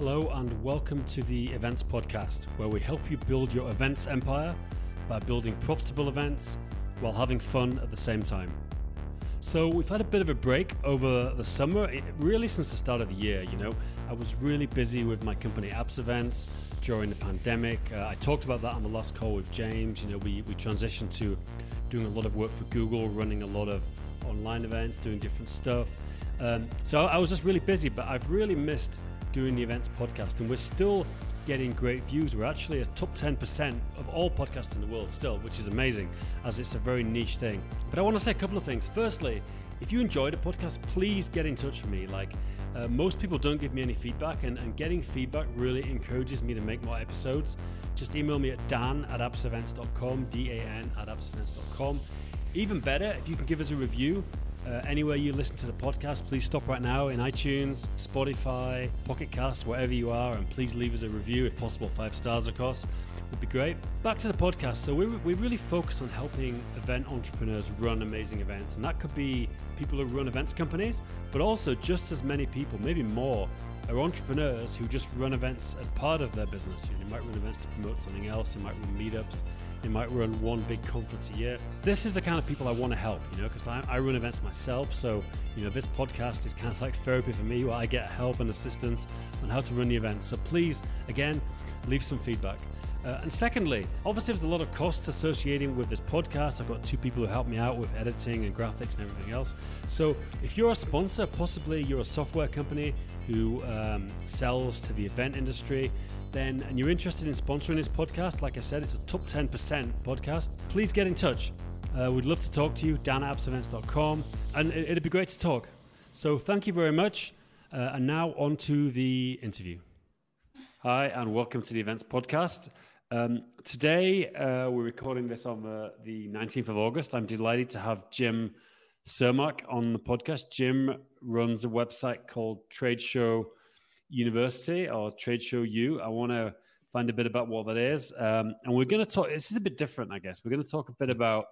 Hello, and welcome to the Events Podcast, where we help you build your events empire by building profitable events while having fun at the same time. So, we've had a bit of a break over the summer, really since the start of the year. You know, I was really busy with my company AppsEvents during the pandemic. Uh, I talked about that on the last call with James. You know, we, we transitioned to doing a lot of work for Google, running a lot of online events, doing different stuff. Um, so, I was just really busy, but I've really missed doing the events podcast, and we're still getting great views. We're actually a top 10% of all podcasts in the world still, which is amazing as it's a very niche thing. But I want to say a couple of things. Firstly, if you enjoyed the podcast, please get in touch with me. Like, uh, most people don't give me any feedback, and, and, getting feedback really encourages me to make more episodes. Just email me at dan at appsevents.com, D A N at appsevents.com. Even better, if you can give us a review, uh, anywhere you listen to the podcast, please stop right now in iTunes, Spotify, Pocket Cast, wherever you are, and please leave us a review, if possible, five stars, of course. Would be great. Back to the podcast. So, we, we really focus on helping event entrepreneurs run amazing events, and that could be people who run events companies, but also just as many people, maybe more, are entrepreneurs who just run events as part of their business. You know, they might run events to promote something else, they might run meetups, they might run one big conference a year. This is the kind of people I want to help, you know, because I, I, run events myself. So, you know, this podcast is kind of like therapy for me where I get help and assistance on how to run the event. So please, again, leave some feedback. Uh, and secondly, obviously, there's a lot of costs associated with this podcast. I've got two people who help me out with editing and graphics and everything else. So, if you're a sponsor, possibly you're a software company who um, sells to the event industry, then and you're interested in sponsoring this podcast, like I said, it's a top 10% podcast. Please get in touch. Uh, we'd love to talk to you. Dan at appsevents.com, and it, would be great to talk. So, thank you very much. Uh, and now on to the interview. Hi, and welcome to the Events Podcast. Um, today, uh, we're recording this on the, the 19th of August. I'm delighted to have Jim Cermak on the podcast. Jim runs a website called Trade Show University or Trade Show U. I want to find a bit about what that is. Um, and we're going to talk, this is a bit different, I guess. We're going to talk a bit about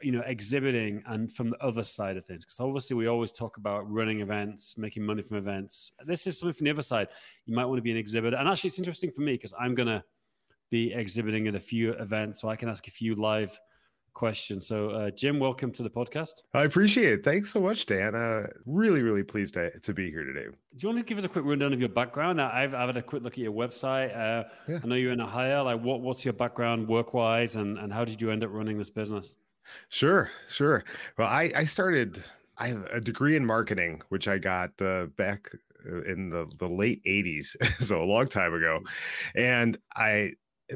you know exhibiting and from the other side of things because obviously we always talk about running events making money from events this is something from the other side you might want to be an exhibitor and actually it's interesting for me because i'm going to be exhibiting at a few events, so I can ask a few live questions. So, uh, Jim, welcome to the podcast. I appreciate it. Thanks so much, Dan. Uh, really, really pleased to, to be here today. Do you want to give us a quick rundown of your background? I've, I've had a quick look at your website. Uh, yeah. I know you're in a Ohio. Like, what, what's your background work wise, and, and how did you end up running this business? Sure, sure. Well, I, I started, I have a degree in marketing, which I got uh, back uh, in the, the late 80s, so a long time ago. And I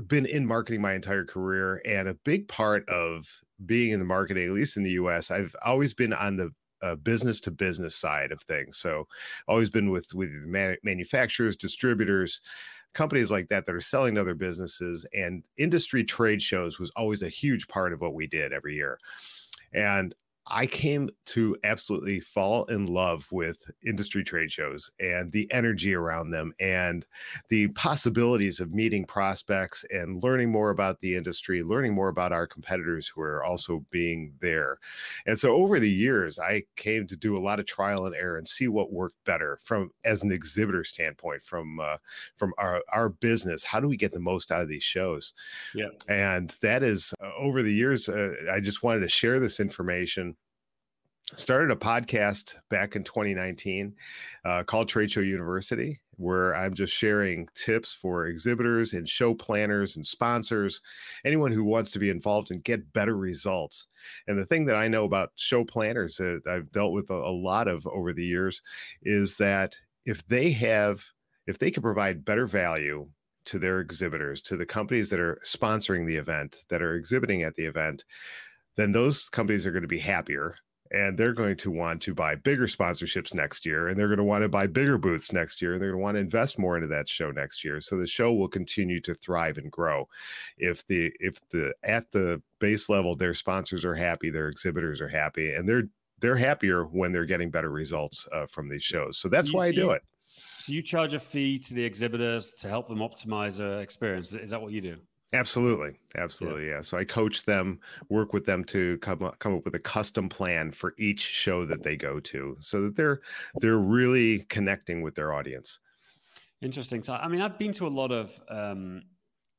been in marketing my entire career, and a big part of being in the marketing, at least in the U.S., I've always been on the uh, business to business side of things. So, always been with with man- manufacturers, distributors, companies like that that are selling to other businesses, and industry trade shows was always a huge part of what we did every year. And I came to absolutely fall in love with industry trade shows and the energy around them and the possibilities of meeting prospects and learning more about the industry, learning more about our competitors who are also being there. And so over the years, I came to do a lot of trial and error and see what worked better from as an exhibitor standpoint from uh, from our our business. How do we get the most out of these shows? Yeah. And that is uh, over the years, uh, I just wanted to share this information started a podcast back in 2019 uh, called Trade Show University, where I'm just sharing tips for exhibitors and show planners and sponsors, anyone who wants to be involved and get better results. And the thing that I know about show planners that I've dealt with a, a lot of over the years is that if they have, if they can provide better value to their exhibitors, to the companies that are sponsoring the event, that are exhibiting at the event, then those companies are going to be happier and they're going to want to buy bigger sponsorships next year and they're going to want to buy bigger booths next year and they're going to want to invest more into that show next year. So the show will continue to thrive and grow. If the if the at the base level their sponsors are happy their exhibitors are happy and they're they're happier when they're getting better results uh, from these shows. So that's why i do it. So you charge a fee to the exhibitors to help them optimize their experience. Is that what you do Absolutely, absolutely, yeah. yeah. So I coach them, work with them to come up, come up with a custom plan for each show that they go to, so that they're they're really connecting with their audience. Interesting. So, I mean, I've been to a lot of, um,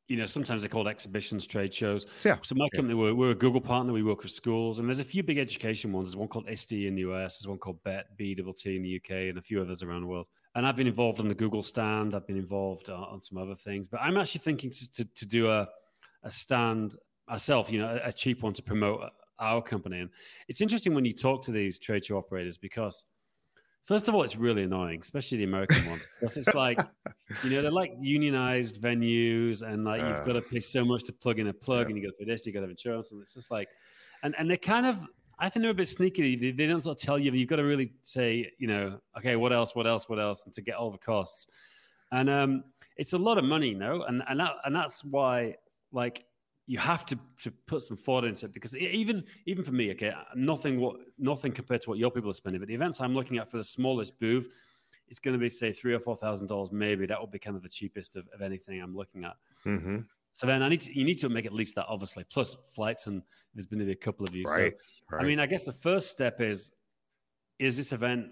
you know, sometimes they're called exhibitions, trade shows. Yeah. So my yeah. company, we're, we're, a Google partner. We work with schools, and there's a few big education ones. There's one called ISTE in the US. There's one called BET, BTT in the UK, and a few others around the world. And I've been involved on the Google stand. I've been involved on, on some other things, but I'm actually thinking to, to, to do a, a stand myself, you know, a, cheap one to promote uh, our company. And it's interesting when you talk to these trade show operators because – First of all, it's really annoying, especially the American ones, because it's like, you know, they're like unionized venues, and like you've uh. got to pay so much to plug in a plug, yeah. and you got to pay this, you got to have insurance, and it's just like, and and they kind of, I think they're a bit sneaky. They, they don't sort of tell you, you've got to really say, you know, okay, what else, what else, what else, and to get all the costs, and um, it's a lot of money, you know, and and that and that's why, like, you have to, to put some thought into it because even even for me, okay, nothing what nothing compared to what your people are spending. But the events I'm looking at for the smallest booth, it's going to be say three or four thousand dollars, maybe. That will be kind of the cheapest of, of anything I'm looking at. Mm-hmm. So then I need to, you need to make at least that, obviously, plus flights, and there's going to be a couple of you. Right, so right. I mean, I guess the first step is is this event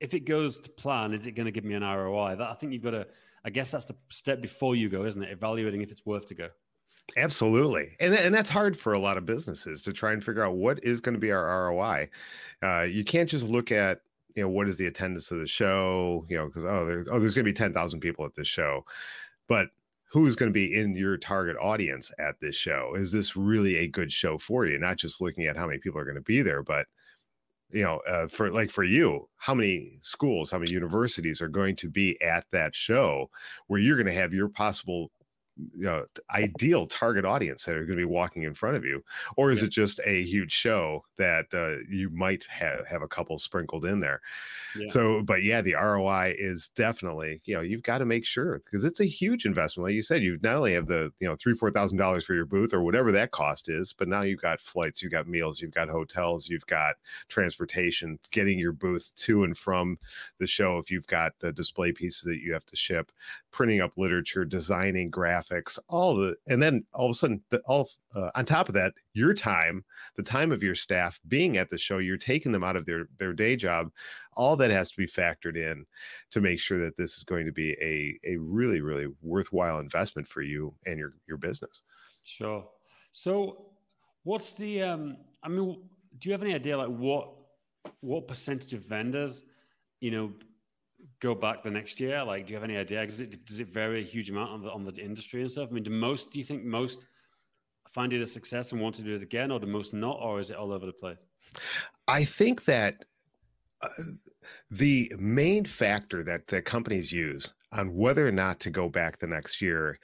if it goes to plan, is it going to give me an ROI? That I think you've got to. I guess that's the step before you go, isn't it? Evaluating if it's worth to go. Absolutely. And, and that's hard for a lot of businesses to try and figure out what is going to be our ROI. Uh, you can't just look at, you know, what is the attendance of the show, you know, because, oh, there's, oh, there's going to be 10,000 people at this show. But who's going to be in your target audience at this show? Is this really a good show for you? Not just looking at how many people are going to be there, but you know, uh, for like for you, how many schools, how many universities are going to be at that show where you're going to have your possible you know, ideal target audience that are going to be walking in front of you or is yeah. it just a huge show that uh, you might have have a couple sprinkled in there yeah. so but yeah the roi is definitely you know you've got to make sure because it's a huge investment like you said you not only have the you know three four thousand dollars for your booth or whatever that cost is but now you've got flights you've got meals you've got hotels you've got transportation getting your booth to and from the show if you've got the display pieces that you have to ship printing up literature designing graphics graphics, all the, and then all of a sudden, the, all uh, on top of that, your time, the time of your staff being at the show, you're taking them out of their their day job. All that has to be factored in to make sure that this is going to be a a really really worthwhile investment for you and your your business. Sure. So, what's the? um I mean, do you have any idea like what what percentage of vendors, you know, go back the next year? Like, do you have any idea? Does it does it vary a huge amount on the on the industry and stuff? I mean, do most do you think most find it a success and want to do it again, or the most not, or is it all over the place? I think that uh, the main factor that the companies use on whether or not to go back the next year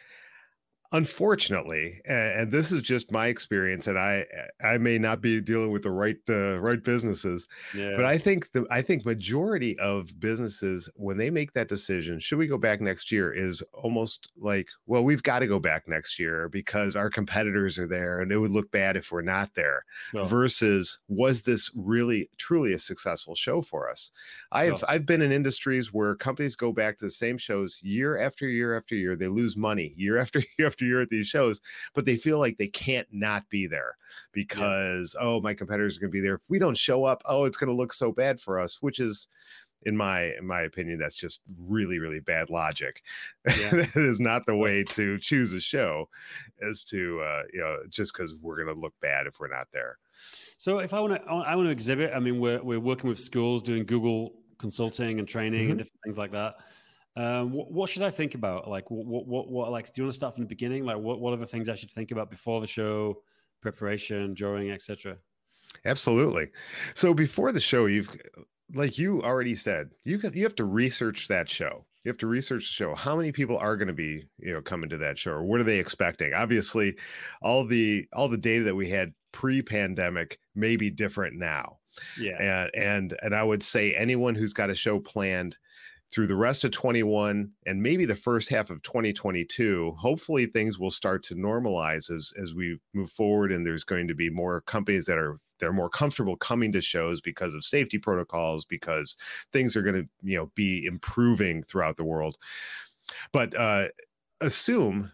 unfortunately and this is just my experience and i i may not be dealing with the right uh, right businesses yeah. but i think the i think majority of businesses when they make that decision should we go back next year? is almost like well we've got to go back next year because our competitors are there and it would look bad if we're not there versus was this really truly a successful show for us? I've i've been in industries where companies go back to the same shows year after year after year they lose money year after year after after year at these shows, but they feel like they can't not be there because yeah. oh, my competitors are going to be there. If we don't show up, oh, it's going to look so bad for us, which is in my in my opinion that's just really really bad logic yeah. that is not the way to choose a show as to uh you know just because we're going to look bad if we're not there so if i want to i want to exhibit i mean we're, we're working with schools doing google consulting and training mm-hmm. and different things like that um, what, what, should I think about? Like, what, what, what, like, do you want to start from the beginning? Like, what, what are the things I should think about before the show, preparation, during, etc.? Absolutely. So before the show, you've, like you already said, you you have to research that show. You have to research the show. How many people are going to be, you know, coming to that show, or what are they expecting? Obviously, all the all the data that we had pre-pandemic may be different now. Yeah. And and and I would say anyone who's got a show planned through the rest of 21 and maybe the first half of 2022 hopefully things will start to normalize as as we move forward and there's going to be more companies that are they're more comfortable coming to shows because of safety protocols because things are going to you know be improving throughout the world. But uh assume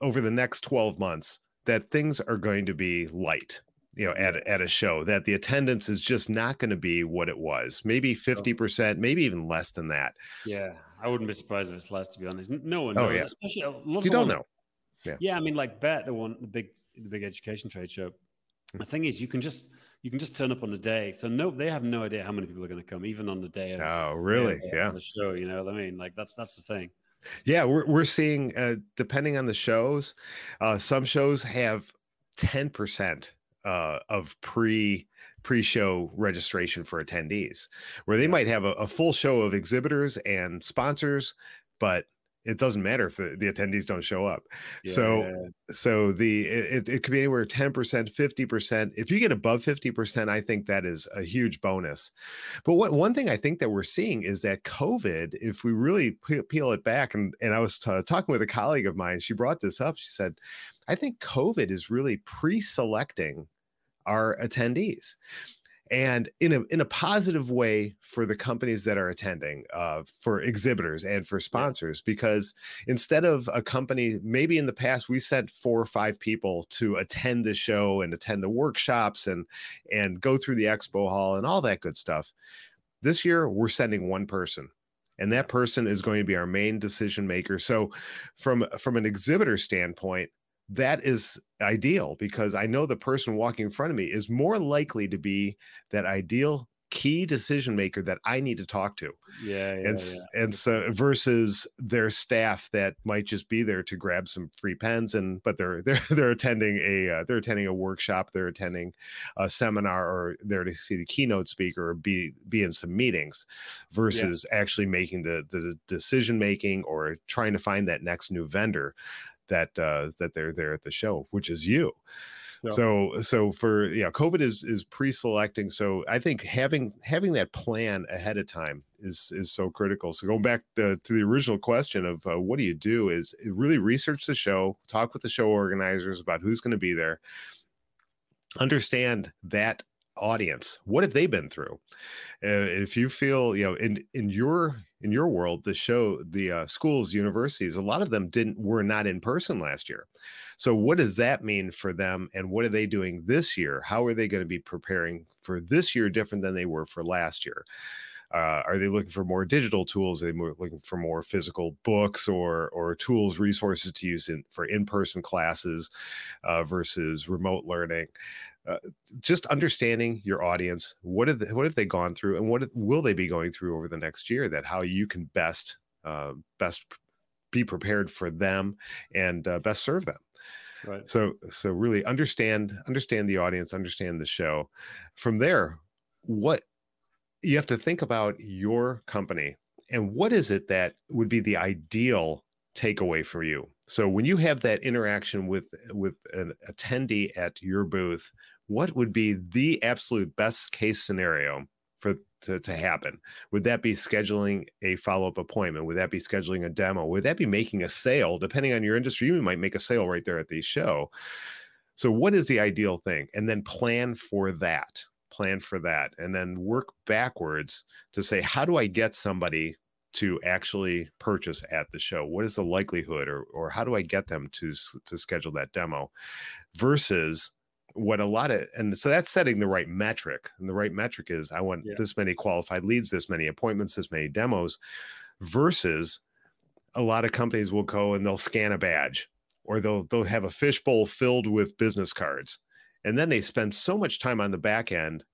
over the next 12 months that things are going to be light you know at at a show that the attendance is just not going to be what it was maybe 50% maybe even less than that yeah I wouldn't be surprised if it's less. To be honest, no one. Oh knows, yeah, especially a lot you don't know. Yeah, yeah. I mean, like Bett the one, the big, the big education trade show. The thing is, you can just you can just turn up on the day. So no, they have no idea how many people are going to come, even on the day. Of, Oh, really? uh, Yeah. The show, you know what I mean? Like that's that's the thing. Yeah, we're we're seeing uh, depending on the shows, uh, some shows have ten percent uh, of pre pre show registration for attendees, where they might have a, a full show of exhibitors and sponsors, but it doesn't matter if the, the attendees don't show up. Yeah, so so the it, it could be anywhere 10% 50% if you get above 50% i think that is a huge bonus. But what one thing i think that we're seeing is that covid if we really peel it back and, and i was t- talking with a colleague of mine she brought this up. She said i think covid is really pre-selecting our attendees and in a in a positive way for the companies that are attending uh, for exhibitors and for sponsors because instead of a company maybe in the past we sent four or five people to attend the show and attend the workshops and and go through the expo hall and all that good stuff this year we're sending one person and that person is going to be our main decision maker. So from from an exhibitor standpoint that is ideal because I know the person walking in front of me is more likely to be that ideal key decision maker that I need to talk to. yeah, yeah, and s- and so versus their staff that might just be there to grab some free pens and but they're they're they're attending a uh, they're attending a workshop, they're attending a seminar or they're to see the keynote speaker or be be in some meetings versus actually making the the decision making or trying to find that next new vendor that uh that they're there at the show which is you Yeah. so so for yeah covid is is pre-selecting so i think having having that plan ahead of time is is so critical so going back to, to the original question of uh, what do you do is really research the show talk with the show organizers about who's going to be there understand that audience what have they been through uh, if you feel you know in in your in your world the show the uh, schools universities a lot of them didn't were not in person last year so what does that mean for them and what are they doing this year how are they going to be preparing for this year different than they were for last year uh, are they looking for more digital tools? Are they more looking for more physical books or or tools, resources to use in for in-person classes uh, versus remote learning? Uh, just understanding your audience. What have they, what have they gone through, and what will they be going through over the next year? That how you can best uh, best be prepared for them and uh, best serve them right. so so really understand understand the audience understand the show from there what you have to think about your company and what is it that would be the ideal takeaway for you so when you have that interaction with with an attendee at your booth what would be the absolute best case scenario for to, to happen? Would that be scheduling a follow-up appointment? Would that be scheduling a demo? Would that be making a sale? Depending on your industry you might make a sale right there at the show. So what is the ideal thing? And then plan for that plan for that and then work backwards to say how do i get somebody to actually purchase at the show? What is the likelihood or, or how do i get them to to schedule that demo? Versus what a lot of and so that's setting the right metric and the right metric is i want Yeah. this many qualified leads this many appointments this many demos versus a lot of companies will go and they'll scan a badge or they'll they'll have a fishbowl filled with business cards and then they spend so much time on the back end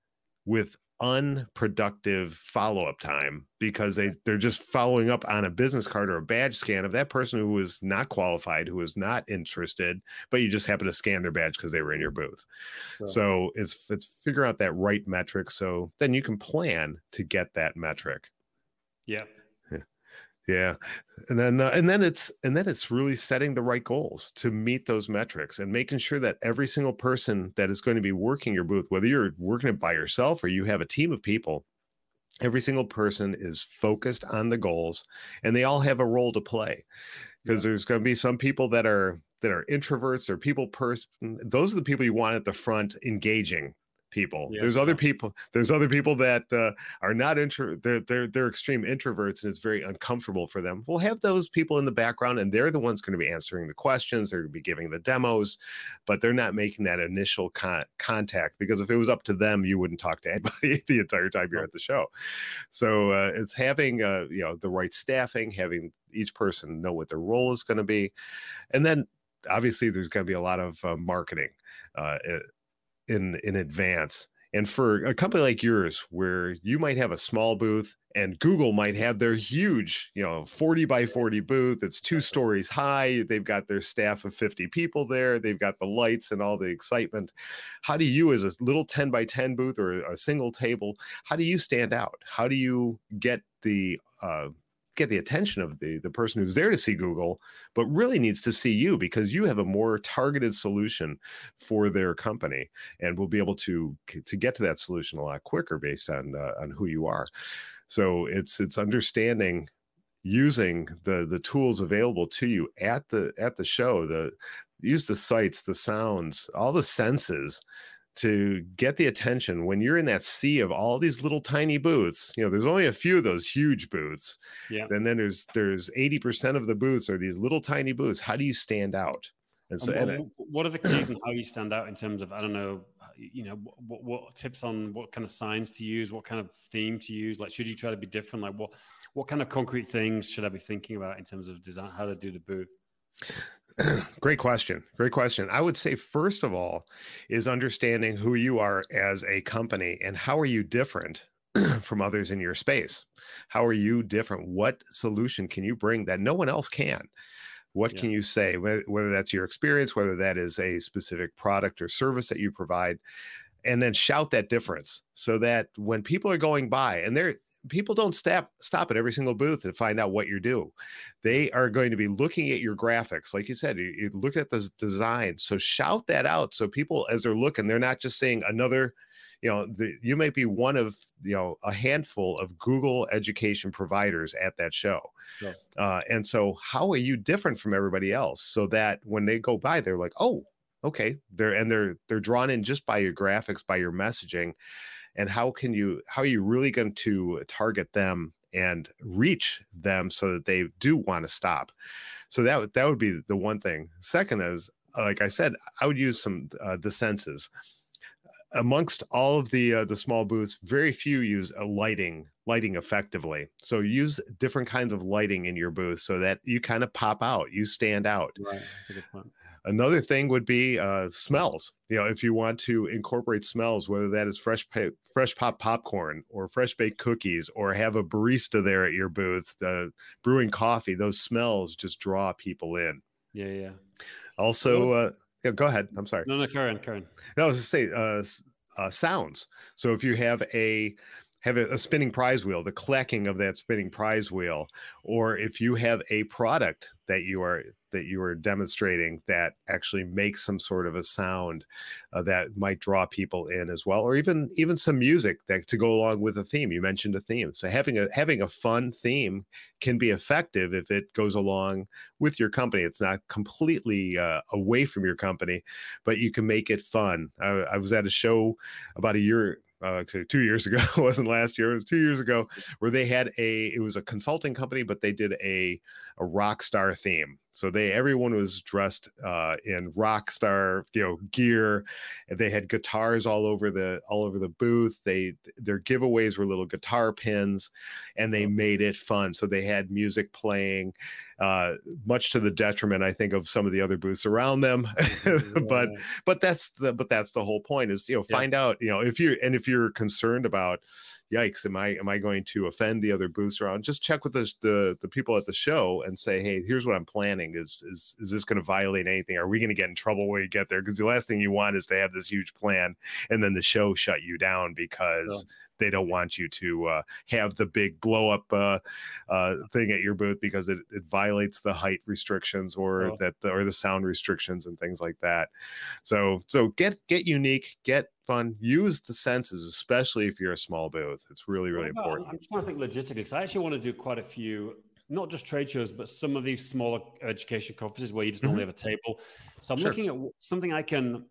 with unproductive follow-up time because they they're just following up on a business card or a badge scan of that person who was not qualified who was not interested but you just happen to scan their badge because they were in your booth. So it's it's figure out that right metric so then you can plan to get that metric. Yeah. Yeah, and then uh, and then it's and then it's really setting the right goals to meet those metrics and making sure that every single person that is going to be working your booth, whether you're working it by yourself or you have a team of people, every single person is focused on the goals and they all have a role to play. Because there's going to be some people that are that are introverts or people person. Those are the people you want at the front engaging people. Yeah, there's other people. There's other people that uh, are not intro. They're they're they're extreme introverts, and it's very uncomfortable for them. We'll have those people in the background, and they're the ones going to be answering the questions. They're going to be giving the demos, but they're not making that initial con- contact because if it was up to them, you wouldn't talk to anybody the entire time you're at the show. So uh, it's having uh, you know the right staffing, having each person know what their role is going to be, and then obviously there's going to be a lot of uh, marketing uh, in in advance. And for a company like yours, where you might have a small booth and Google might have their huge, you know, 40 by 40 booth. It's two stories high. They've got their staff of 50 people there. They've got the lights and all the excitement. How do you, as a little 10 by 10 booth or a single table, how do you stand out? How do you get the uh, get the attention of the the person who's there to see Google, but really needs to see you because you have a more targeted solution for their company, and will be able to to get to that solution a lot quicker based on uh, on who you are. So it's it's understanding using the the tools available to you at the at the show the use the sights the sounds all the senses to get the attention when you're in that sea of all these little tiny booths you know there's only a few of those huge booths yeah. and then there's there's 80% of the booths are these little tiny booths. How do you stand out? And so and um, what, and what are the keys and how you stand out in terms of i don't know you know what, what tips on what kind of signs to use what kind of theme to use? Like should you try to be different? Like what what kind of concrete things should i be thinking about in terms of design how to do the booth Great question. Great question. I would say, first of all, is understanding who you are as a company and how are you different from others in your space? How are you different? What solution can you bring that no one else can? What yeah. can you say, whether that's your experience, whether that is a specific product or service that you provide? And then shout that difference so that when people are going by and they're people don't stop stop at every single booth to find out what you do. They are going to be looking at your graphics. Like you said you, you look at the design so shout that out so people as they're looking they're not just saying another you know the, you might be one of you know a handful of google education providers at that show. Yeah. uh, and so how are you different from everybody else? So that when they go by they're like oh okay they're and they're they're drawn in just by your graphics by your messaging and how can you how are you really going to target them and reach them so that they do want to stop? So that that would be the one thing. Second is like i said i would use some uh, the senses. Amongst all of the uh, the small booths very few use a lighting lighting effectively. So use different kinds of lighting in your booth so that you kind of pop out you stand out. Right that's a good point Another thing would be uh, smells. You know, if you want to incorporate smells, whether that is fresh fresh pop popcorn or fresh baked cookies, or have a barista there at your booth uh, brewing coffee, those smells just draw people in. Yeah, yeah. Also, uh, yeah, go ahead. I'm sorry. No, no, carry on, Karen. No, I was just say uh, uh, sounds. So if you have a have a, spinning prize wheel, the clacking of that spinning prize wheel, or if you have a product that you are that you were demonstrating that actually makes some sort of a sound uh, that might draw people in as well, or even even some music that to go along with a theme. You mentioned a theme, so having a having a fun theme can be effective if it goes along with your company. It's not completely uh, away from your company, but you can make it fun. I, I was at a show about a year uh, two years ago. it wasn't last year. It was two years ago, where they had a. It was a consulting company, but they did a a rock star theme. So they everyone was dressed uh, in rock star you know gear. They had guitars all over the all over the booth. They their giveaways were little guitar pins, and they made it fun. So they had music playing uh, much to the detriment, I think, of some of the other booths around them. but but that's the but that's the whole point is you know find yeah. out you know if you and if you're concerned about yikes am i am i going to offend the other booths around just check with the the, the people at the show and say hey here's what i'm planning. Is is is this going to violate anything? Are we going to get in trouble when you get there? Because the last thing you want is to have this huge plan and then the show shut you down because they don't want you to uh, have the big blow up uh, uh, thing at your booth because it, it violates the height restrictions or oh. that the, or the sound restrictions and things like that. So so get get unique, get fun, use the senses, especially if you're a small booth. It's really really important. I'm trying to think logistically because I actually want to do quite a few not just trade shows, but some of these smaller education conferences where you just mm-hmm. normally have a table. So I'm sure. looking at something I can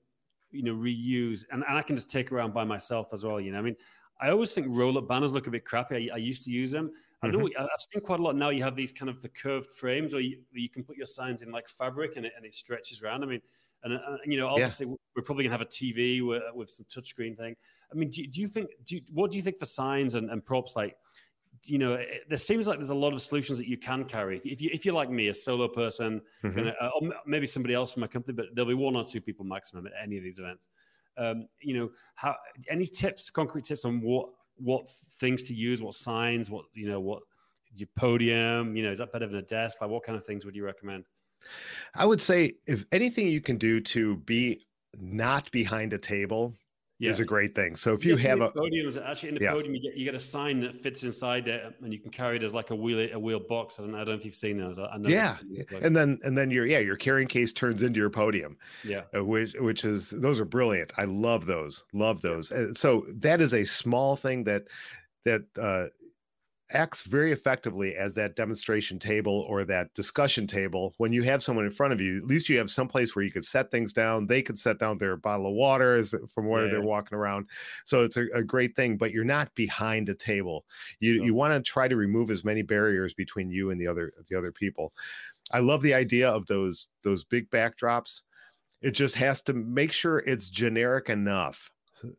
you know reuse and, and I can just take around by myself as well. You know, I mean, I always think roll up banners look a bit crappy. I, I used to use them. I know mm-hmm. I've seen quite a lot now. You have these kind of the curved frames, or you, you can put your signs in like fabric and it, and it stretches around. I mean, and, uh, you know, obviously yeah. we're probably gonna have a TV with, with some touchscreen thing. I mean, do, do you think? Do you, what do you think for signs and, and props? Like, you know, it, there seems like there's a lot of solutions that you can carry. If you if you're like me, a solo person, mm-hmm. uh, or maybe somebody else from my company, but there'll be one or two people maximum at any of these events. Um, you know, how any tips, concrete tips on what what things to use, what signs, what you know, what your podium, you know, is that better than a desk? Like, what kind of things would you recommend? I would say if anything you can do to be not behind a table yeah. is a great thing. So if you, have a podium, actually in the yeah. podium, you get you get a sign that fits inside it, and you can carry it as like a wheel a wheel box. I don't, I don't know if you've seen those. yeah, and then and then your yeah your carrying case turns into your podium. Yeah, uh, which which is those are brilliant. I love those. Love those. Uh, so that is a small thing that that uh, acts very effectively as that demonstration table or that discussion table when you have someone in front of you. At least you have some place where you could set things down. They could set down their bottle of water from where yeah. they're walking around. So it's a, a, great thing but you're not behind a table. You you want to try to remove as many barriers between you and the other the other people. I love the idea of those those big backdrops. It just has to make sure it's generic enough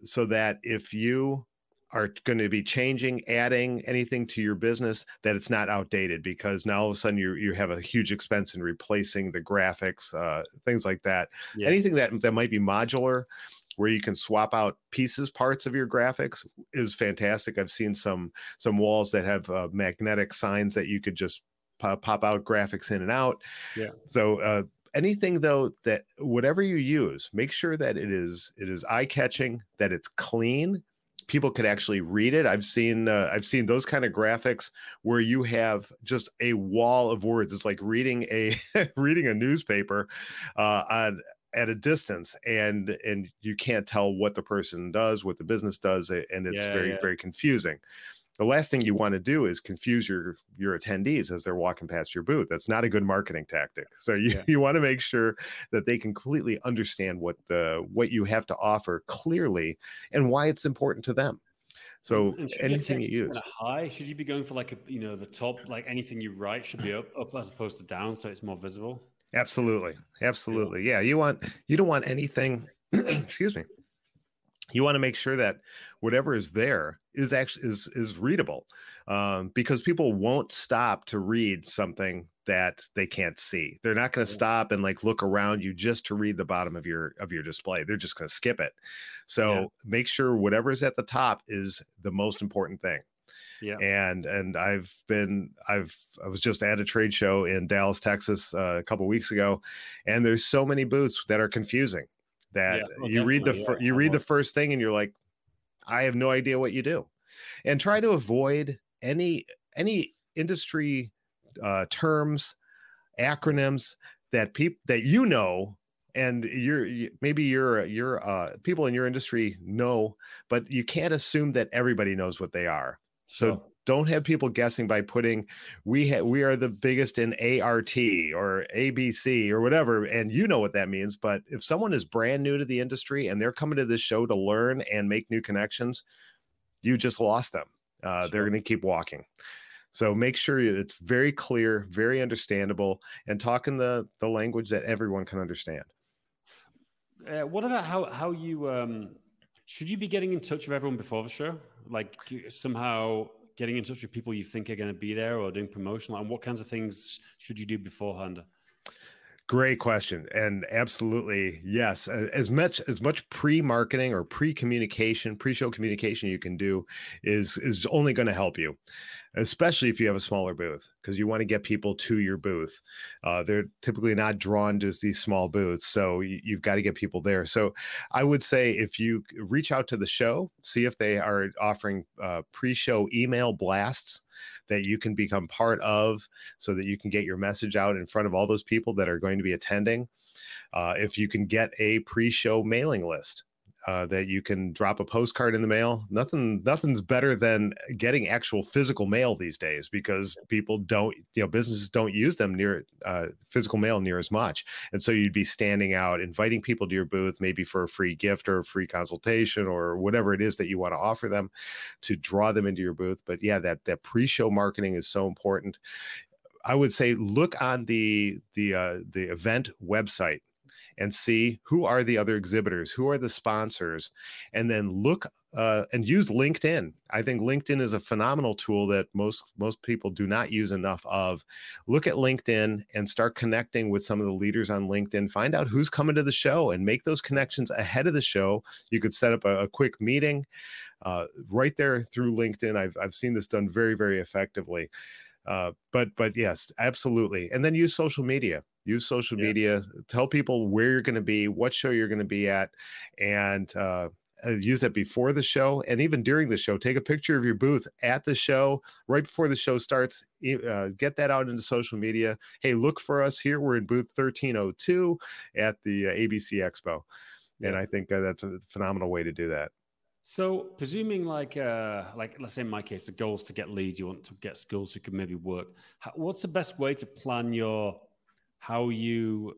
so that if you are going to be changing, adding anything to your business that it's not outdated because now all of a sudden you you have a huge expense in replacing the graphics, uh, things like that. Yeah. Anything that that might be modular, where you can swap out pieces, parts of your graphics is fantastic. I've seen some some walls that have uh, magnetic signs that you could just pop, pop out graphics in and out. Yeah. So uh, anything though that whatever you use make sure that it is it is eye catching that it's clean people could actually read it. I've seen uh, I've seen those kind of graphics where you have just a wall of words. It's like reading a reading a newspaper uh, on at a distance and and you can't tell what the person does what the business does and it's yeah, very yeah. very confusing the last thing you want to do is confuse your your attendees as they're walking past your booth. That's not a good marketing tactic. So you, yeah. you want to make sure that they completely understand what the what you have to offer clearly and why it's important to them. So anything you use. high? Should you be going for like a you know the top like anything you write should be up, up as opposed to down so it's more visible? Absolutely. Absolutely. Yeah you want you don't want anything excuse me you want to make sure that whatever is there is actually is is readable um, because people won't stop to read something that they can't see. They're not going to stop and like look around you just to read the bottom of your of your display. They're just going to skip it. So yeah. make sure whatever is at the top is the most important thing. Yeah. And and i've been i've i was just at a trade show in dallas texas uh, a couple weeks ago and there's so many booths that are confusing that yeah, well, you read the fir- yeah, you read the first thing and you're like i have no idea what you do. And try to avoid any any industry uh, terms acronyms that people that you know and you're you, maybe you're you're uh, people in your industry know but you can't assume that everybody knows what they are. So don't have people guessing by putting we ha- we are the biggest in ART or ABC or whatever and you know what that means but if someone is brand new to the industry and they're coming to this show to learn and make new connections you just lost them. Uh, sure. they're going to keep walking. So make sure it's very clear very understandable and talking the the language that everyone can understand. Uh, what about how how you um should you be getting in touch with everyone before the show? Like somehow getting in touch with people you think are going to be there or doing promotional and what kinds of things should you do beforehand Great question. And absolutely, yes. As much as much pre-marketing or pre-communication, pre-show communication you can do is is only going to help you especially if you have a smaller booth, because you want to get people to your booth. Uh, they're typically not drawn to these small booths, so you, you've got to get people there. So I would say if you reach out to the show, see if they are offering uh, pre-show email blasts that you can become part of, so that you can get your message out in front of all those people that are going to be attending. Uh, if you can get a pre-show mailing list uh, that you can drop a postcard in the mail. Nothing, nothing's better than getting actual physical mail these days because people don't, you know, businesses don't use them near uh, physical mail near as much. And so you'd be standing out, inviting people to your booth, maybe for a free gift or a free consultation or whatever it is that you want to offer them to draw them into your booth. But yeah, that that pre-show marketing is so important. I would say look on the the uh, the event website and see who are the other exhibitors, who are the sponsors, and then look uh, and use LinkedIn. I think LinkedIn is a phenomenal tool that most most people do not use enough of. Look at LinkedIn and start connecting with some of the leaders on LinkedIn. Find out who's coming to the show and make those connections ahead of the show. You could set up a, a quick meeting uh, right there through LinkedIn. I've I've seen this done very very effectively. Uh, but but yes, absolutely. And then use social media. Use social yeah. media. Tell people where you're going to be, what show you're going to be at, and uh, uh, use that before the show and even during the show. Take a picture of your booth at the show right before the show starts. Uh, get that out into social media. Hey, look for us here. We're in booth 1302 at the uh, ABC Expo. And I think uh, that's a phenomenal way to do that. So, presuming like uh, like let's say in my case, the goal is to get leads. You want to get skills who can maybe work. How, what's the best way to plan your how you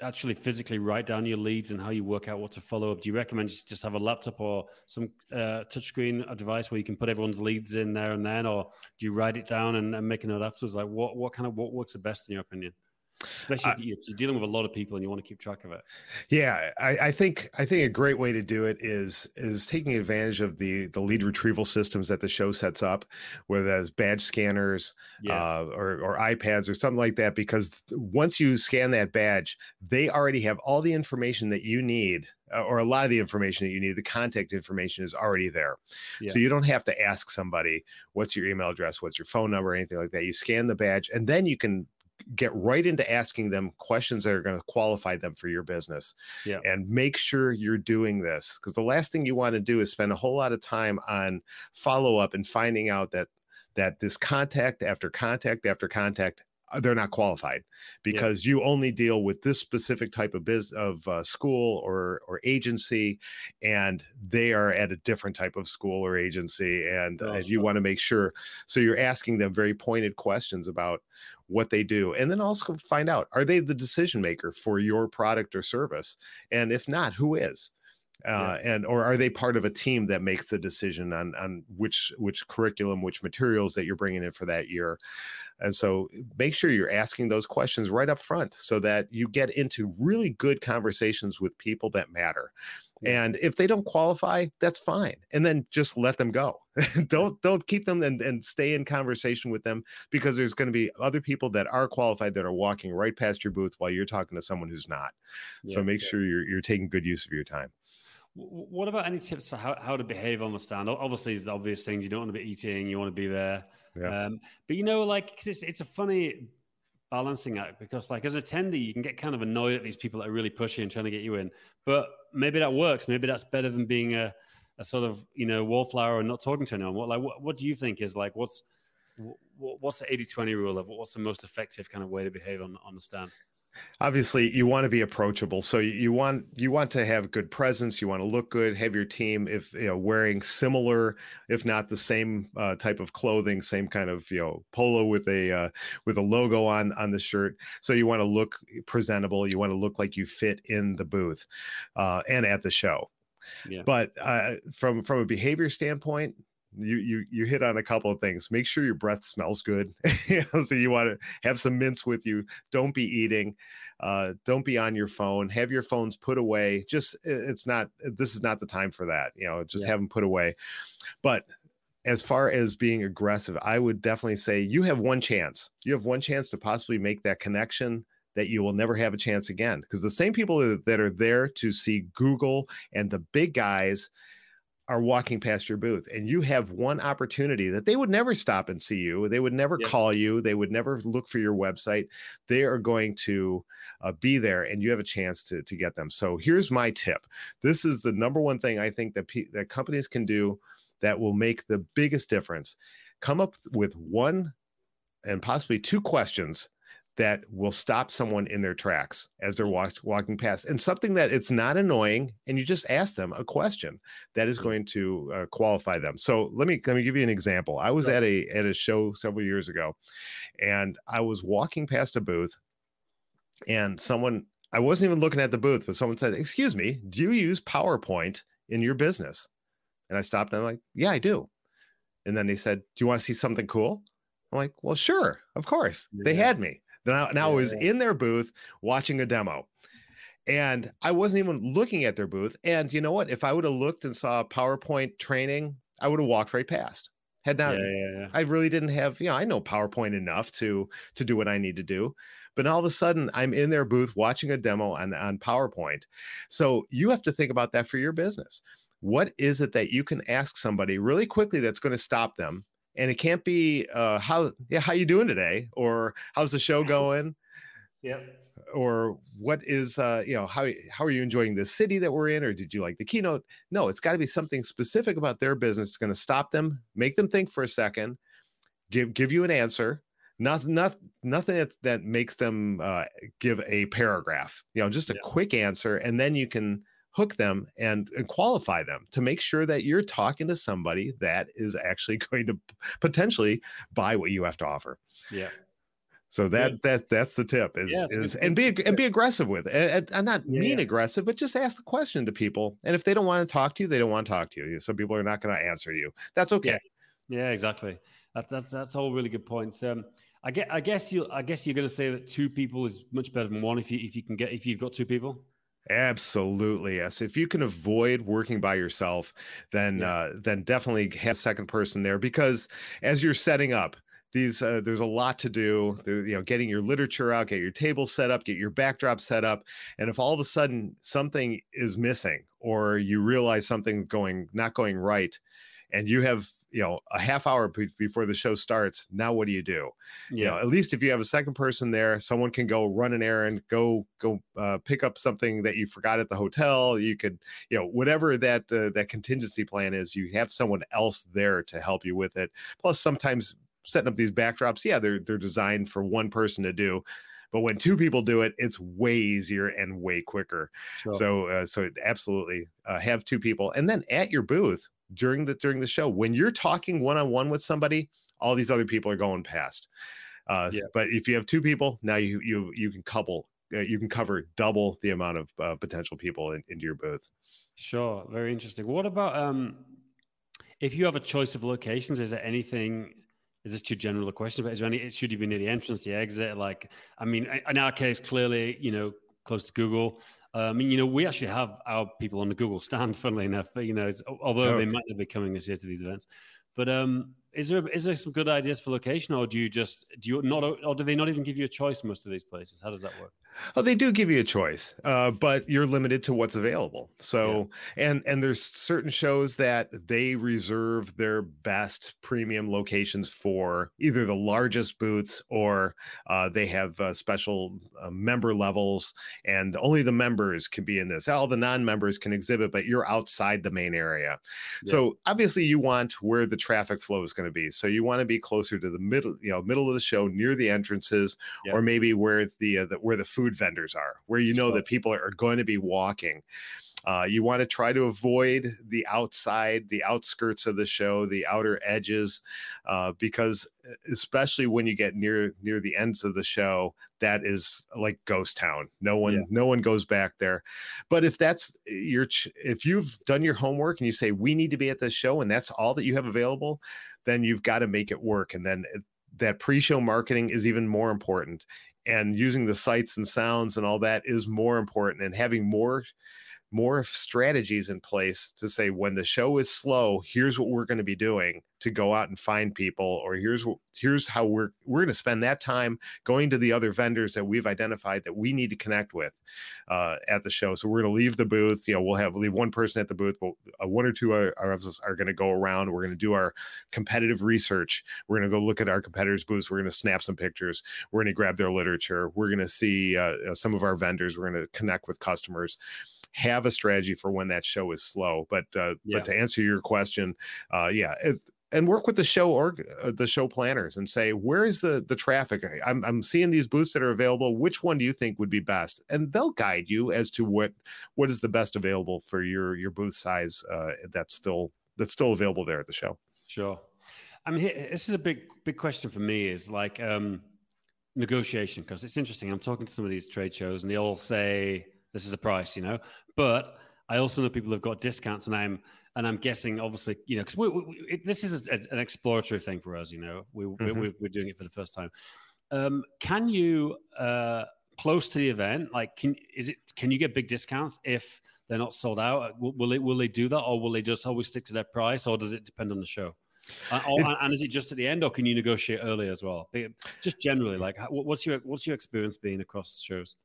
actually physically write down your leads and how you work out what to follow up? Do you recommend just have a laptop or some uh, touchscreen device where you can put everyone's leads in there and then, or do you write it down and, and make a note afterwards? Like, what what kind of what works the best in your opinion? Especially if you're dealing with a lot of people and you want to keep track of it. Yeah I, I, think i think a great way to do it is is taking advantage of the the lead retrieval systems that the show sets up whether that's badge scanners yeah. uh, or, or ipads or something like that because once you scan that badge they already have all the information that you need uh, or a lot of the information that you need the contact information is already there. Yeah. so you don't have to ask somebody what's your email address? What's your phone number? anything like that. You scan the badge and then you can get right into asking them questions that are going to qualify them for your business. Yeah. And make sure you're doing this because the last thing you want to do is spend a whole lot of time on follow up and finding out that that this contact after contact after contact uh, they're not qualified because yeah. you only deal with this specific type of biz of uh, school or or agency and they are at a different type of school or agency and, oh, uh, you want to make sure so you're asking them very pointed questions about what they do and then also find out are they the decision maker for your product or service? And if not who is? Uh, yeah. and or are they part of a team that makes the decision on on which which curriculum which materials that you're bringing in for that year? And so make sure you're asking those questions right up front so that you get into really good conversations with people that matter and if they don't qualify that's fine and then just let them go don't don't keep them and, and stay in conversation with them because there's going to be other people that are qualified that are walking right past your booth while you're talking to someone who's not yeah, so make yeah. sure you're, you're taking good use of your time what about any tips for how, how to behave on the stand? Obviously, it's the obvious things. You don't want to be eating. You want to be there. Yeah. Um, but you know, like, it's, it's a funny balancing act because, like, as a attendee, you can get kind of annoyed at these people that are really pushy and trying to get you in. But maybe that works. Maybe that's better than being a, a sort of, you know, wallflower and not talking to anyone. What, like, what, what do you think is like, what's, what's the 80 20 rule of what's the most effective kind of way to behave on, on the stand? Obviously you want to be approachable so you want you want to have good presence you want to look good have your team if you know wearing similar if not the same uh, type of clothing same kind of you know polo with a uh, with a logo on on the shirt so you want to look presentable you want to look like you fit in the booth uh, and at the show yeah. but uh, from from a behavior standpoint you you you hit on a couple of things. Make sure your breath smells good. So you want to have some mints with you. Don't be eating uh, don't be on your phone. Have your phones put away. Just it's not this is not the time for that you know just yeah. have them put away. But as far as being aggressive i would definitely say you have one chance. You have one chance to possibly make that connection that you will never have a chance again. Because the same people that are there to see google and the big guys are walking past your booth and you have one opportunity that they would never stop and see you they would never call you they would never look for your website they are going to uh, be there and you have a chance to, to get them. So here's my tip this is the number one thing i think that, pe- that companies can do that will make the biggest difference. Come up with one and possibly two questions that will stop someone in their tracks as they're walk, walking past and something that it's not annoying and you just ask them a question that is going to uh, qualify them. So let me let me give you an example. I was at a at a show several years ago and i was walking past a booth and someone i wasn't even looking at the booth but someone said excuse me do you use powerpoint in your business? And i stopped and i'm like yeah i do. And then they said do you want to see something cool? I'm like well sure of course yeah. they had me now, now. I was in their booth watching a demo and I wasn't even looking at their booth. And you know what? If I would have looked and saw PowerPoint training, I would have walked right past. Had not, yeah, yeah, yeah. I really didn't have, you know, I know PowerPoint enough to to do what I need to do. But all of a sudden, I'm in their booth watching a demo on, on PowerPoint. So you have to think about that for your business. What is it that you can ask somebody really quickly that's going to stop them and it can't be uh how yeah how you doing today? Or how's the show going? Yeah or what is uh you know how how are you enjoying the city that we're in? Or did you like the keynote? No it's got to be something specific about their business it's going to stop them make them think for a second give give you an answer nothing not, nothing that, that makes them uh, give a paragraph you know just a yeah. quick answer and then you can hook them and, and qualify them to make sure that you're talking to somebody that is actually going to potentially buy what you have to offer. Yeah. So that that that's the tip is yeah, is and be and be aggressive with it. And, not yeah, mean yeah. aggressive, but just ask the question to people. And if they don't want to talk to you, they don't want to talk to you. Some people are not going to answer you. That's okay. Yeah, exactly. That, that's that's all really good points. Um, I get I guess you I guess you're going to say that two people is much better than one if you if you can get if you've got two people. Absolutely, yes. If you can avoid working by yourself, then yeah. uh, then definitely have a second person there because as you're setting up these, uh, there's a lot to do. There, you know, getting your literature out, get your table set up, get your backdrop set up, and if all of a sudden something is missing or you realize something going not going right, and you have you know a half hour b- before the show starts now what do you do yeah. you know at least if you have a second person there someone can go run an errand go go uh, pick up something that you forgot at the hotel you could you know whatever that uh, that contingency plan is you have someone else there to help you with it plus sometimes setting up these backdrops yeah they're they're designed for one person to do but when two people do it it's way easier and way quicker sure. so uh, so absolutely uh, have two people and then at your booth during the during the show. When you're talking one on one with somebody all these other people are going past. Uh, yeah. but if you have two people now you you you can couple uh, you can cover double the amount of uh, potential people in, into your booth. Sure. Very interesting. What about um if you have a choice of locations is there anything is this too general a question but is there any should you be near the entrance the exit? Like i mean in our case clearly you know close to google uh, I mean, you know, we actually have our people on the Google stand, funnily enough, you know, although they might not be coming this year to these events. But um, is there is there some good ideas for location, or do you just do you not, or do they not even give you a choice most of these places? How does that work? Oh, they do give you a choice, uh, but you're limited to what's available. So, yeah. and and there's certain shows that they reserve their best premium locations for either the largest booths or uh, they have uh, special uh, member levels, and only the members can be in this. All the non-members can exhibit, but you're outside the main area. Yeah. So obviously, you want where the traffic flow is going to be. So you want to be closer to the middle, you know, middle of the show, near the entrances, yeah. or maybe where the, uh, the where the food food vendors are, where you know that people are, going to be walking. Uh, you want to try to avoid the outside, the outskirts of the show, the outer edges, uh, because especially when you get near near the ends of the show, that is like ghost town. No one, yeah. no one goes back there. But if that's your, if you've done your homework and you say we need to be at this show, and that's all that you have available, then you've got to make it work. And then that pre-show marketing is even more important and using the sights and sounds and all that is more important and having more more strategies in place to say when the show is slow here's what we're going to be doing to go out and find people or here's what here's how we're we're going to spend that time going to the other vendors that we've identified that we need to connect with uh, at the show. So we're going to leave the booth you know we'll have leave one person at the booth but uh, one or two are, are, are going to go around we're going to do our competitive research we're going to go look at our competitors booths we're going to snap some pictures we're going to grab their literature we're going to see uh, uh, some of our vendors we're going to connect with customers have a strategy for when that show is slow. But uh, yeah. but to answer your question, uh, yeah, it, and work with the show or uh, the show planners and say where is the the traffic? I'm, I'm seeing these booths that are available. Which one do you think would be best? And they'll guide you as to what what is the best available for your your booth size uh, that's still that's still available there at the show. Sure. I mean this is a big big question for me is like um negotiation because it's interesting. I'm talking to some of these trade shows and they all say this is a price you know but i also know people have got discounts and i'm and I'm guessing, obviously, you know, because we, we, this is a, an exploratory thing for us. You know, we, mm-hmm. we, are doing it for the first time. Um, can you uh, close to the event? Like, can is it? Can you get big discounts if they're not sold out? Will, will they will they do that, or will they just always stick to their price, or does it depend on the show? Uh, or, and is it just at the end, or can you negotiate early as well? Just generally, like, what's your what's your experience being across shows?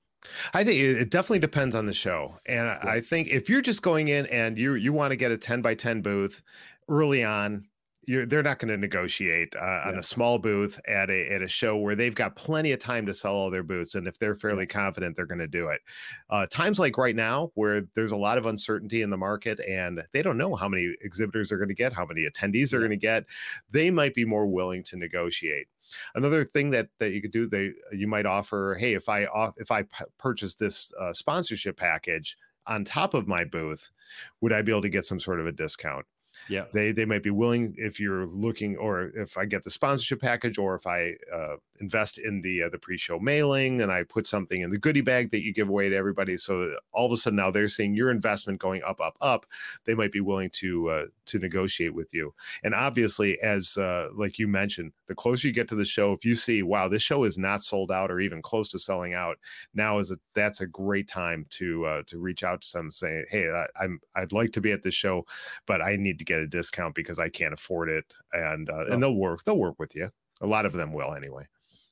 I think it definitely depends on the show. And yeah. I think if you're just going in and you you want to get a 10 by 10 booth early on, you're, they're not going to negotiate uh, yeah. on a small booth at a at a show where they've got plenty of time to sell all their booths, and if they're fairly confident, they're going to do it. Uh, times like right now, where there's a lot of uncertainty in the market, and they don't know how many exhibitors they're going to get, how many attendees they're going to get, they might be more willing to negotiate. Another thing that that you could do, they you might offer, hey, if I if I purchase this uh, sponsorship package on top of my booth, would I be able to get some sort of a discount? yeah they they might be willing if you're looking or if i get the sponsorship package or if i uh, invest in the uh, the pre-show mailing and i put something in the goodie bag that you give away to everybody so all of a sudden now they're seeing your investment going up up up they might be willing to uh, to negotiate with you and obviously as uh, like you mentioned the closer you get to the show if you see wow this show is not sold out or even close to selling out now is a that's a great time to uh, to reach out to some saying hey I, i'm i'd like to be at this show but i need to get a discount because I can't afford it, and uh, oh. and they'll work they'll work with you. A lot of them will anyway.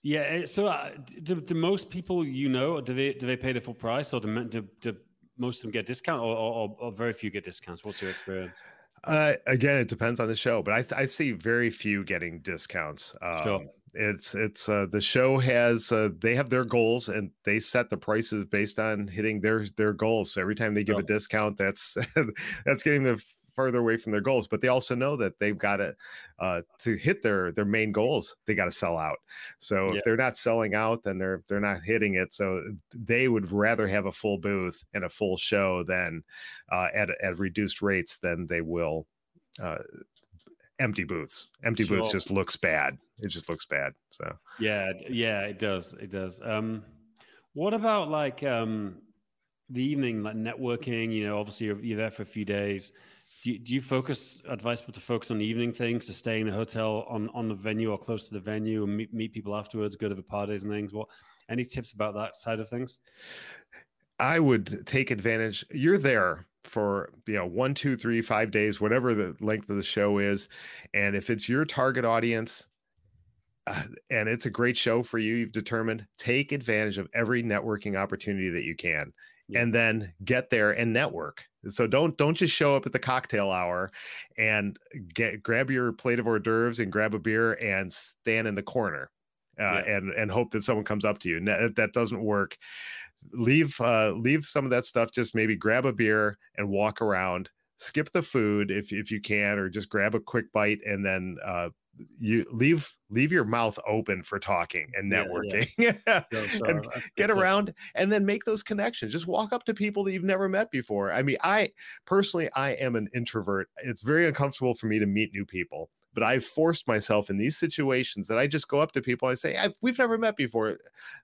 Yeah. Eh, so, uh, do, do most people you know do they do they pay the full price, or do, do, do most of them get discount, or, or, or very few get discounts? What's your experience? Uh, again, it depends on the show, but I, I see very few getting discounts. Um, sure. It's it's uh, the show has uh, they have their goals and they set the prices based on hitting their their goals. So every time they give sure. a discount, that's that's getting the further away from their goals but they also know that they've got to uh, to hit their their main goals they got to sell out. So yeah. if they're not selling out then they're they're not hitting it. So they would rather have a full booth and a full show than uh, at at reduced rates than they will uh, empty booths. Empty sure. booths just looks bad. It just looks bad so. Yeah yeah it does it does. Um what about like um the evening like networking you know obviously you're, you're there for a few days do you, do you focus advise people to focus on evening things to stay in a hotel on on the venue or close to the venue and meet, meet people afterwards go to the parties and things? What any tips about that side of things? I would take advantage you're there for you know one two three five days whatever the length of the show is and if it's your target audience uh, and it's a great show for you you've determined take advantage of every networking opportunity that you can yeah. and then get there and network so don't don't just show up at the cocktail hour and get grab your plate of hors d'oeuvres and grab a beer and stand in the corner uh, yeah. and and hope that someone comes up to you. That, that doesn't work. Leave uh, leave some of that stuff. Just maybe grab a beer and walk around. Skip the food if if you can, or just grab a quick bite and then uh, you leave leave your mouth open for talking and networking yeah, yeah. and get around and then make those connections just walk up to people that you've never met before i mean i personally i am an introvert it's very uncomfortable for me to meet new people but I've forced myself in these situations that I just go up to people. I say, "We've never met before.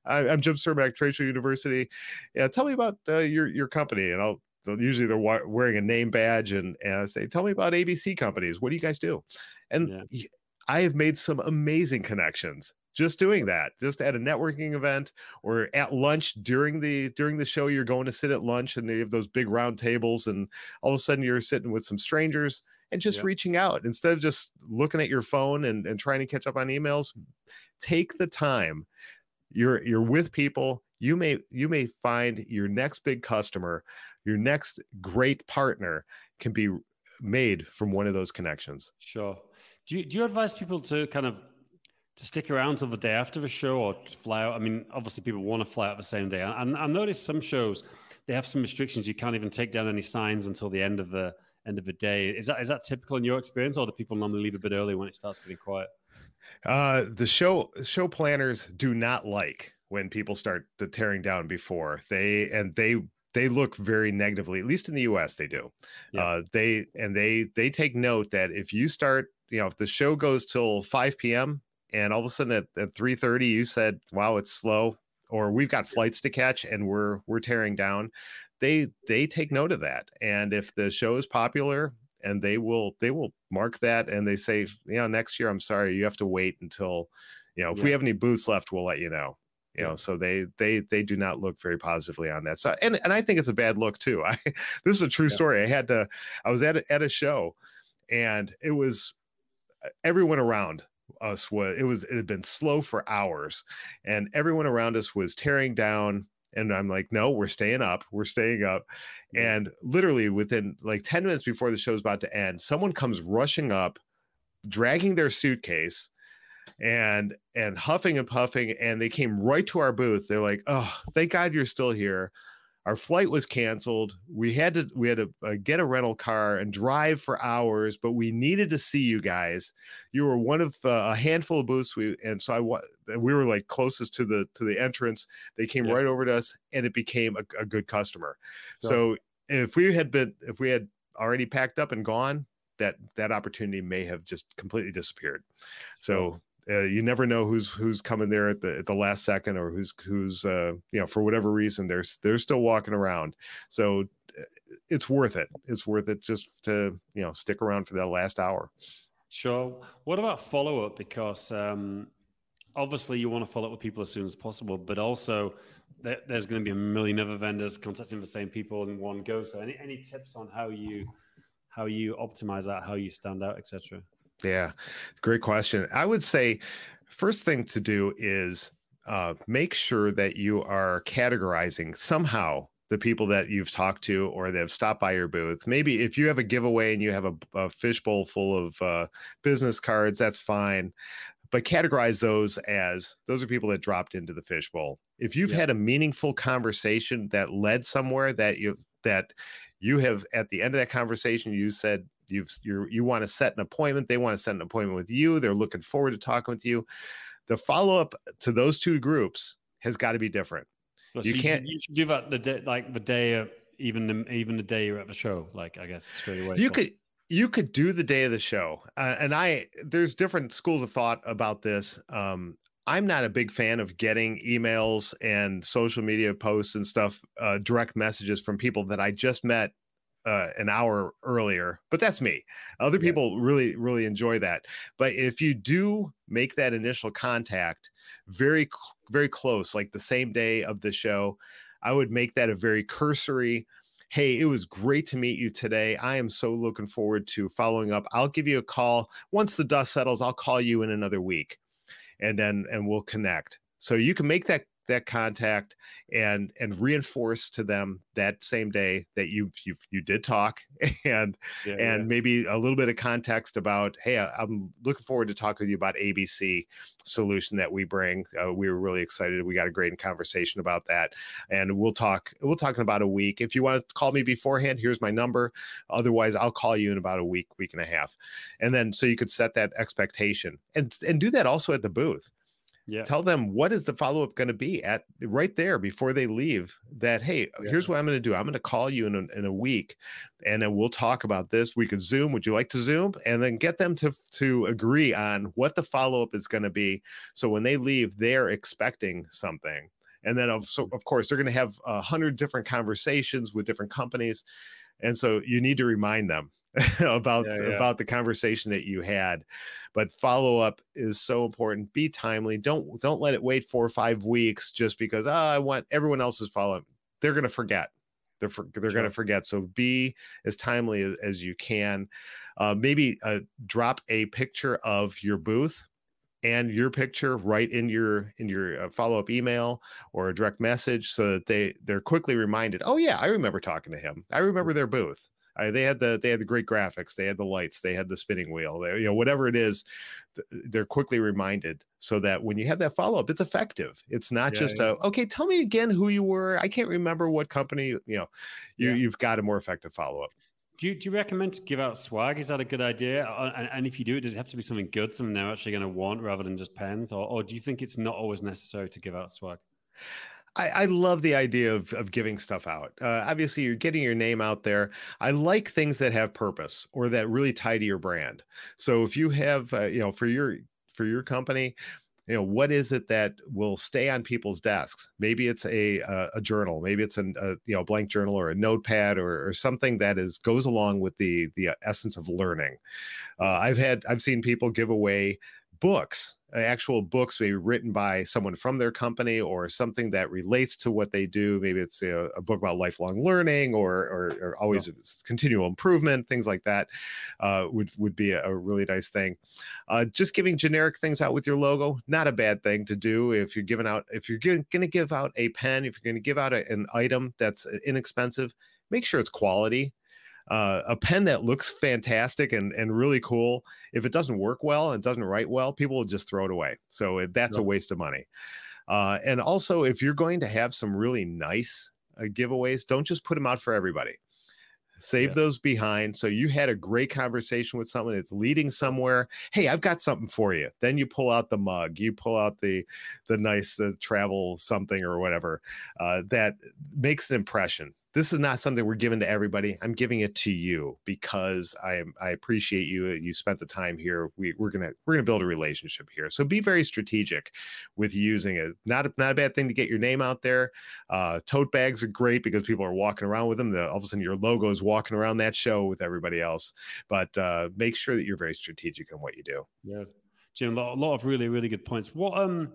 I, am Jim Cermak, Show University. Yeah, tell me about uh, your your company." And I'll usually they're wearing a name badge, and, and I say, "Tell me about ABC companies. What do you guys do?" And yeah. I have made some amazing connections just doing that just at a networking event or at lunch during the during the show. You're going to sit at lunch and they have those big round tables and all of a sudden you're sitting with some strangers and just reaching out. Instead of just looking at your phone and, and trying to catch up on emails take the time. You're you're with people. You may you may find your next big customer your next great partner can be made from one of those connections. Sure do you, do you advise people to kind of to stick around till the day after the show or fly out? I mean, obviously people want to fly out the same day. And I noticed some shows they have some restrictions. You can't even take down any signs until the end of the end of the day. Is that is that typical in your experience, or do people normally leave a bit early when it starts getting quiet? Uh, the show show planners do not like when people start the tearing down before they and they they look very negatively at least in the us they do yeah. uh, they and they they take note that if you start you know if the show goes till 5 p.m and all of a sudden at, at 3 30 you said wow it's slow or we've got flights to catch and we're we're tearing down they they take note of that. And if the show is popular and they will they will mark that and they say you know next year i'm sorry you have to wait until you know if yeah. we have any booths left we'll let you know. You know so they they they do not look very positively on that. So and and i think it's a bad look too. I this is a true yeah. story. I had to i was at a, at a show and it was everyone around us was it was it had been slow for hours and everyone around us was tearing down and i'm like no we're staying up we're staying up and literally within like 10 minutes before the show's about to end someone comes rushing up dragging their suitcase and and huffing and puffing and they came right to our booth. They're like oh thank god you're still here our flight was canceled. We had to we had to uh, get a rental car and drive for hours but we needed to see you guys. You were one of uh, a handful of booths we and so i we were like closest to the to the entrance. They came yeah. right over to us and it became a, a good customer. So if we had been if we had already packed up and gone that that opportunity may have just completely disappeared. So uh, you never know who's who's coming there at the at the last second or who's who's uh, you know for whatever reason they're they're still walking around. So uh, it's worth it. It's worth it just to you know stick around for that last hour. Sure. What about follow up? Because um, obviously you want to follow up with people as soon as possible, but also there, there's going to be a million other vendors contacting the same people in one go. So any any tips on how you how you optimize that, how you stand out, etc. Yeah, great question. I would say first thing to do is uh, make sure that you are categorizing somehow the people that you've talked to or that have stopped by your booth. Maybe if you have a giveaway and you have a, a fishbowl full of uh, business cards, that's fine. But categorize those as those are people that dropped into the fishbowl. If you've yeah. had a meaningful conversation that led somewhere that you that you have at the end of that conversation you said you've you you want to set an appointment they want to set an appointment with you they're looking forward to talking with you. The follow-up to those two groups has got to be different. Well, you so can't you should do that the day like the day of even the, even the day you're at the show like i guess straight away. You could you could do the day of the show uh, and i there's different schools of thought about this um, I'm not a big fan of getting emails and social media posts and stuff, uh, direct messages from people that I just met uh, an hour earlier, but that's me. Other yeah. people really, really enjoy that. But if you do make that initial contact very, very close, like the same day of the show, I would make that a very cursory. Hey, it was great to meet you today. I am so looking forward to following up. I'll give you a call once the dust settles. I'll call you in another week, and then and we'll connect. So you can make that that contact and and reinforce to them that same day that you you you did talk and yeah, and yeah. maybe a little bit of context about hey i'm looking forward to talking with you about abc solution that we bring. Uh, we were really excited. We got a great conversation about that. And we'll talk we'll talk in about a week. If you want to call me beforehand here's my number. Otherwise i'll call you in about a week week and a half. And then so you could set that expectation and and do that also at the booth yeah. tell them what is the follow-up going to be at right there before they leave that hey uh, yeah. here's what i'm going to do. I'm going to call you in a, in a week and then we'll talk about this. We could zoom. Would you like to zoom? And then get them to to agree on what the follow-up is going to be so when they leave they're expecting something. And then of, so, mm-hmm. of course they're going to have a hundred different conversations with different companies and so you need to remind them about yeah, yeah. about the conversation that you had but follow up is so important. Be timely. Don't don't let it wait four or five weeks just because oh, i want everyone else is following they're going to forget. They're for, they're sure. going to forget. So be as timely as, as you can. Uh, maybe uh, drop a picture of your booth and your picture right in your in your uh, follow-up email or a direct message so that they they're quickly reminded oh yeah i remember talking to him. I remember their booth I, they had the they had the great graphics, they had the lights, they had the spinning wheel, they, you know whatever it is, they're quickly reminded so that when you have that follow up, it's effective. It's not yeah, just yeah. a okay, tell me again who you were. I can't remember what company. You know, you yeah. you've got a more effective follow up. Do you, do you recommend to give out swag? Is that a good idea? Uh, and, and if you do, does it have to be something good, something they're actually going to want rather than just pens? Or, or do you think it's not always necessary to give out swag? I, I, love the idea of, of giving stuff out. Uh, obviously, you're getting your name out there. I like things that have purpose or that really tie to your brand. So if you have, uh, you know, for your for your company, you know what is it that will stay on people's desks maybe it's a a, a journal maybe it's an, a you know blank journal or a notepad or, or something that is goes along with the the essence of learning uh, i've had i've seen people give away books actual books maybe written by someone from their company or something that relates to what they do. Maybe it's a, a book about lifelong learning or or, or always oh. continual improvement things like that uh, would would be a, a really nice thing. Uh, just giving generic things out with your logo not a bad thing to do if you're giving out if you're going to give out a pen if you're going to give out a, an item that's inexpensive make sure it's quality uh, a pen that looks fantastic and, and really cool, if it doesn't work well and doesn't write well, people will just throw it away. So it, that's yep. a waste of money. Uh, and also, if you're going to have some really nice uh, giveaways, don't just put them out for everybody. Save yeah. those behind. So you had a great conversation with someone that's leading somewhere. Hey, I've got something for you. Then you pull out the mug, you pull out the the nice the travel something or whatever uh, that makes an impression this is not something we're giving to everybody. I'm giving it to you because I I appreciate you. You spent the time here. We, we're gonna we're gonna build a relationship here. So be very strategic with using it. Not a, not a bad thing to get your name out there. Uh, tote bags are great because people are walking around with them. The, all of a sudden your logo is walking around that show with everybody else. But uh, make sure that you're very strategic in what you do. Yeah, Jim, a lot of really really good points. What um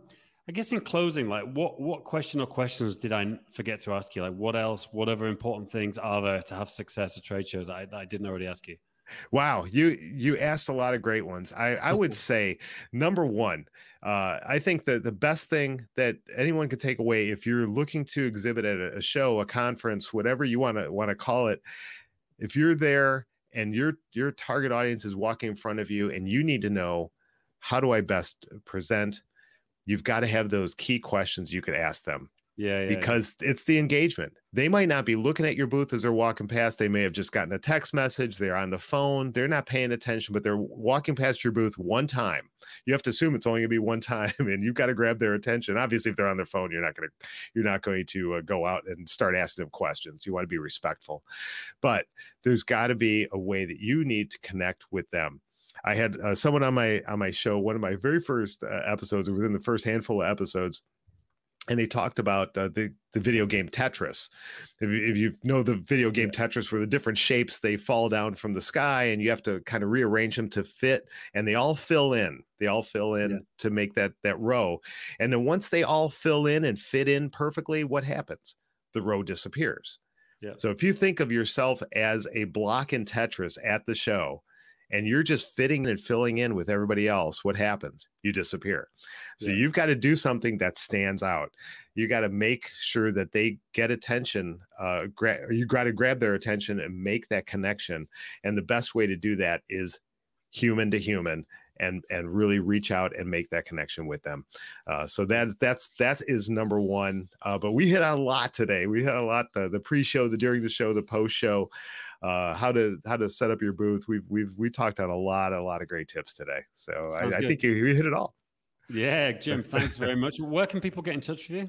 I guess in closing, like what what question or questions did I forget to ask you? Like what else, what other important things are there to have success at trade shows I, I didn't already ask you? Wow, you you asked a lot of great ones. I I would say number one, uh, I think that the best thing that anyone could take away if you're looking to exhibit at a, a show, a conference, whatever you want to want to call it, if you're there and your your target audience is walking in front of you and you need to know how do I best present you've got to have those key questions you could ask them. Yeah, yeah because yeah. it's the engagement. They might not be looking at your booth as they're walking past. They may have just gotten a text message. They're on the phone. They're not paying attention, but they're walking past your booth one time. You have to assume it's only going to be one time, and you've got to grab their attention. Obviously, if they're on their phone, you're not going to you're not going to uh, go out and start asking them questions. You want to be respectful, but there's got to be a way that you need to connect with them. I had uh, someone on my on my show, one of my very first uh, episodes, within the first handful of episodes, and they talked about uh, the the video game Tetris. If you, if you know the video game. Tetris, where the different shapes they fall down from the sky, and you have to kind of rearrange them to fit, and they all fill in. They all fill in yeah. to make that that row, and then once they all fill in and fit in perfectly, what happens? The row disappears. Yeah. So if you think of yourself as a block in Tetris at the show, and you're just fitting and filling in with everybody else, what happens? You disappear. So yeah. you've got to do something that stands out. You got to make sure that they get attention. Uh, gra- you got to grab their attention and make that connection. And the best way to do that is human to human and and really reach out and make that connection with them. Uh, so that that's that is number one. Uh, but we hit on a lot today. We hit a lot the, the pre-show, the during the show, the post show uh, how to how to set up your booth. We've we've we talked on a lot a lot of great tips today. So I, I, think you, you hit it all. Yeah, Jim, thanks very much. Where can people get in touch with you?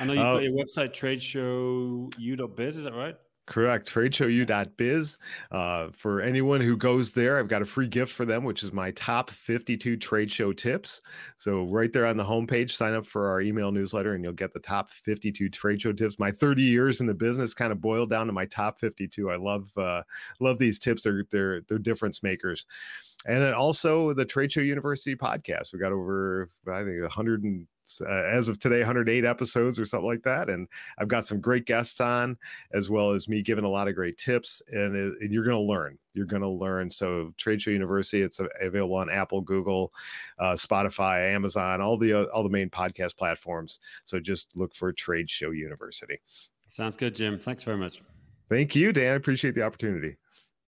I know you've uh, got your website, tradeshowu.biz, is that right? Correct. Tradeshowu.biz. Uh, for anyone who goes there, I've got a free gift for them, which is my top 52 trade show tips. So, right there on the homepage, sign up for our email newsletter and you'll get the top 52 trade show tips. My 30 years in the business kind of boiled down to my top 52. I love uh, love these tips. They're they're they're difference makers. And then also the Trade Show University podcast. We got over, I think, 100 and uh, as of today 108 episodes or something like that and i've got some great guests on as well as me giving a lot of great tips and, and you're going to learn you're going to learn so trade show university it's available on apple google uh, spotify amazon all the uh, all the main podcast platforms so just look for trade show university. Sounds good jim thanks very much. Thank you dan i appreciate the opportunity